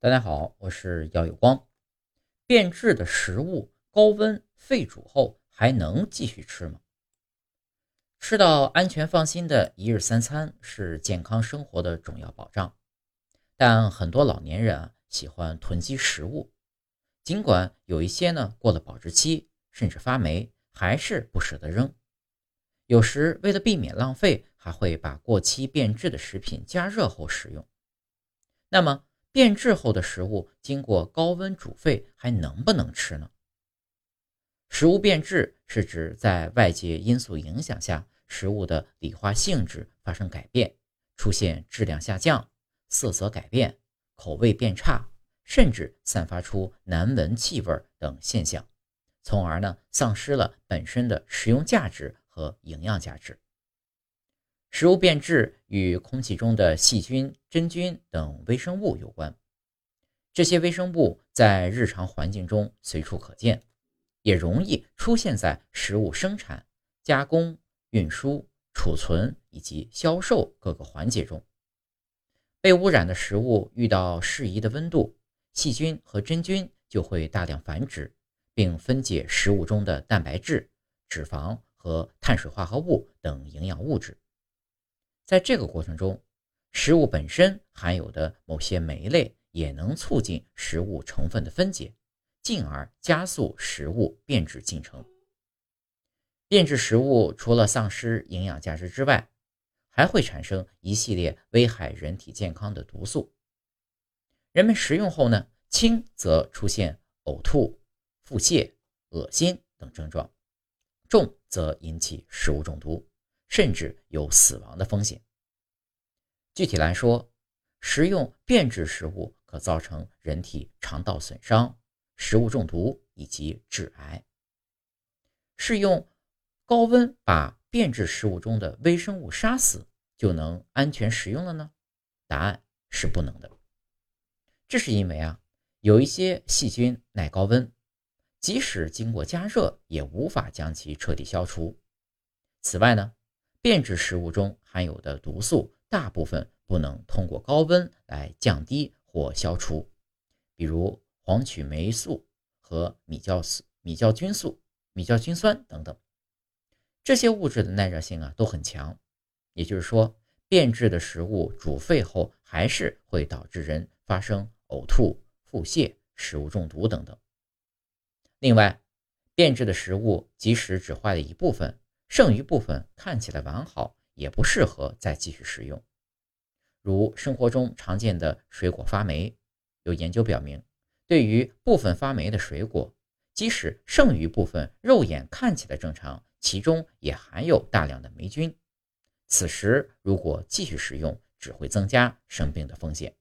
大家好，我是姚有光。变质的食物高温沸煮后还能继续吃吗？吃到安全放心的一日三餐是健康生活的重要保障，但很多老年人啊喜欢囤积食物，尽管有一些呢过了保质期甚至发霉，还是不舍得扔。有时为了避免浪费，还会把过期变质的食品加热后食用。那么？变质后的食物经过高温煮沸还能不能吃呢？食物变质是指在外界因素影响下，食物的理化性质发生改变，出现质量下降、色泽改变、口味变差，甚至散发出难闻气味等现象，从而呢丧失了本身的食用价值和营养价值。食物变质与空气中的细菌、真菌等微生物有关。这些微生物在日常环境中随处可见，也容易出现在食物生产、加工、运输、储存以及销售各个环节中。被污染的食物遇到适宜的温度，细菌和真菌就会大量繁殖，并分解食物中的蛋白质、脂肪和碳水化合物等营养物质。在这个过程中，食物本身含有的某些酶类也能促进食物成分的分解，进而加速食物变质进程。变质食物除了丧失营养价值之外，还会产生一系列危害人体健康的毒素。人们食用后呢，轻则出现呕吐、腹泻、恶心等症状，重则引起食物中毒。甚至有死亡的风险。具体来说，食用变质食物可造成人体肠道损伤、食物中毒以及致癌。是用高温把变质食物中的微生物杀死就能安全食用了呢？答案是不能的。这是因为啊，有一些细菌耐高温，即使经过加热也无法将其彻底消除。此外呢？变质食物中含有的毒素大部分不能通过高温来降低或消除，比如黄曲霉素和米酵素、米酵菌素、米酵菌酸等等。这些物质的耐热性啊都很强，也就是说，变质的食物煮沸后还是会导致人发生呕吐、腹泻、食物中毒等等。另外，变质的食物即使只坏了一部分。剩余部分看起来完好，也不适合再继续食用。如生活中常见的水果发霉，有研究表明，对于部分发霉的水果，即使剩余部分肉眼看起来正常，其中也含有大量的霉菌。此时如果继续食用，只会增加生病的风险。